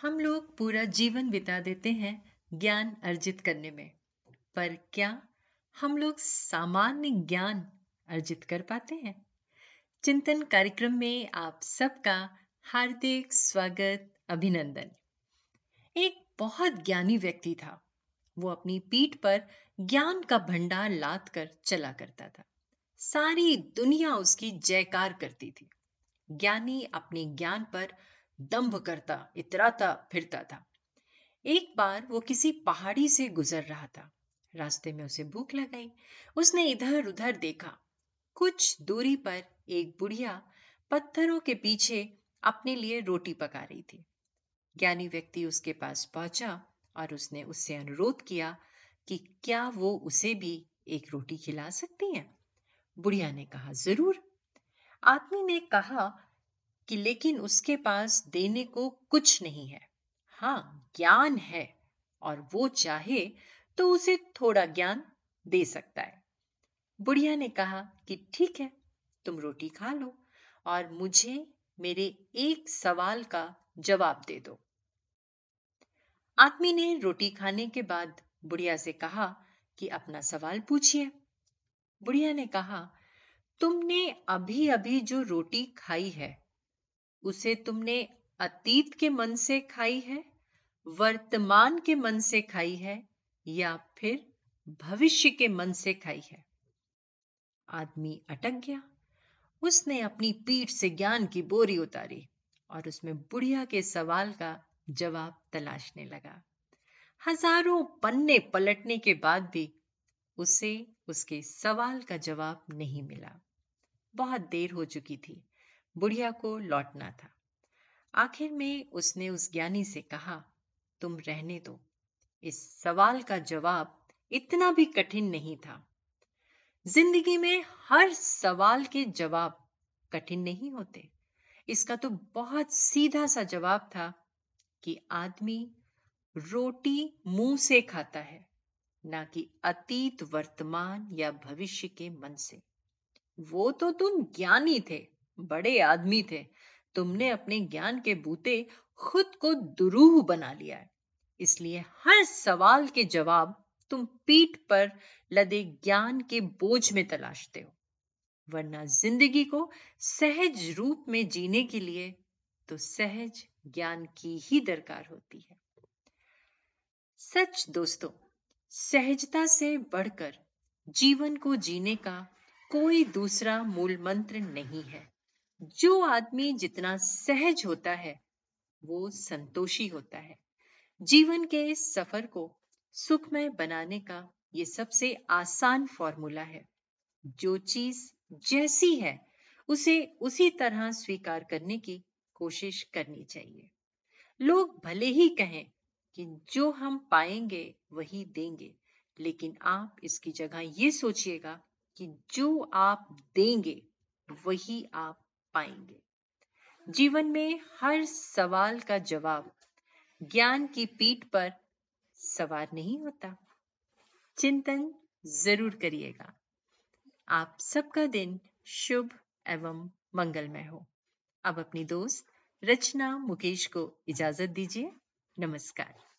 हम लोग पूरा जीवन बिता देते हैं ज्ञान अर्जित करने में। पर क्या हम लोग सामान्य ज्ञान अर्जित कर पाते हैं? चिंतन कार्यक्रम में आप सबका हार्दिक स्वागत, अभिनंदन। एक बहुत ज्ञानी व्यक्ति था। वो अपनी पीठ पर ज्ञान का भंडार लाद कर चला करता था। सारी दुनिया उसकी जयकार करती थी। ज्ञानी अपने ज्ञान पर दंभ करता, इतराता, फिरता था। एक बार वो किसी पहाड़ी से गुजर रहा था। रास्ते में उसे भूख लग गई उसने इधर उधर देखा। कुछ दूरी पर एक बुढ़िया पत्थरों के पीछे अपने लिए रोटी पका रही थी। ज्ञानी व्यक्ति उसके पास पहुँचा और उसने उससे अनुरोध किया कि क्या वो उसे भी एक रोटी खिला सकती है? बुढ़िया ने कहा, ज़रूर। आदमी ने कहा कि लेकिन उसके पास देने को कुछ नहीं है। हाँ ज्ञान है और वो चाहे तो उसे थोड़ा ज्ञान दे सकता है। बुढ़िया ने कहा कि ठीक है, तुम रोटी खा लो और मुझे मेरे एक सवाल का जवाब दे दो। आदमी ने रोटी खाने के बाद बुढ़िया से कहा कि अपना सवाल पूछिए। बुढ़िया ने कहा, तुमने अभी अभी जो रोटी खाई है उसे तुमने अतीत के मन से खाई है, वर्तमान के मन से खाई है, या फिर भविष्य के मन से खाई है? आदमी अटक गया। उसने अपनी पीठ से ज्ञान की बोरी उतारी और उसमें बुढ़िया के सवाल का जवाब तलाशने लगा। हज़ारों पन्ने पलटने के बाद भी उसे उसके सवाल का जवाब नहीं मिला। बहुत देर हो चुकी थी। बुढ़िया को लौटना था। आखिर में उसने उस ज्ञानी से कहा, तुम रहने दो। इस सवाल का जवाब इतना भी कठिन नहीं था। ज़िंदगी में हर सवाल के जवाब कठिन नहीं होते। इसका तो बहुत सीधा सा जवाब था कि आदमी रोटी मुँह से खाता है, ना कि अतीत वर्तमान या भविष्य के मन से। वो तो तुम ज्ञानी थे। बड़े आदमी थे। तुमने अपने ज्ञान के बूते खुद को दुरूह बना लिया है। इसलिए हर सवाल के जवाब तुम पीठ पर लदे ज्ञान के बोझ में तलाशते हो। वरना ज़िंदगी को सहज रूप में जीने के लिए तो सहज ज्ञान की ही दरकार होती है। सच दोस्तों, सहजता से बढ़कर जीवन को जीने का कोई दूसरा मूल मंत्र नहीं है। जो आदमी जितना सहज होता है, वो संतोषी होता है। जीवन के इस सफ़र को सुखमय बनाने का ये सबसे आसान फॉर्मूला है। जो चीज़ जैसी है, उसे उसी तरह स्वीकार करने की कोशिश करनी चाहिए। लोग भले ही कहें कि जो हम पाएँगे, वही देंगे, लेकिन आप इसकी जगह ये सोचिएगा कि जो आप देंगे, वही आप पाएँगे। जीवन में हर सवाल का जवाब ज्ञान की पीठ पर सवार नहीं होता। चिंतन ज़रूर करिएगा। आप सबका दिन शुभ एवं मंगलमय हो। अब अपनी दोस्त रचना मुकेश को इजाज़त दीजिए। नमस्कार।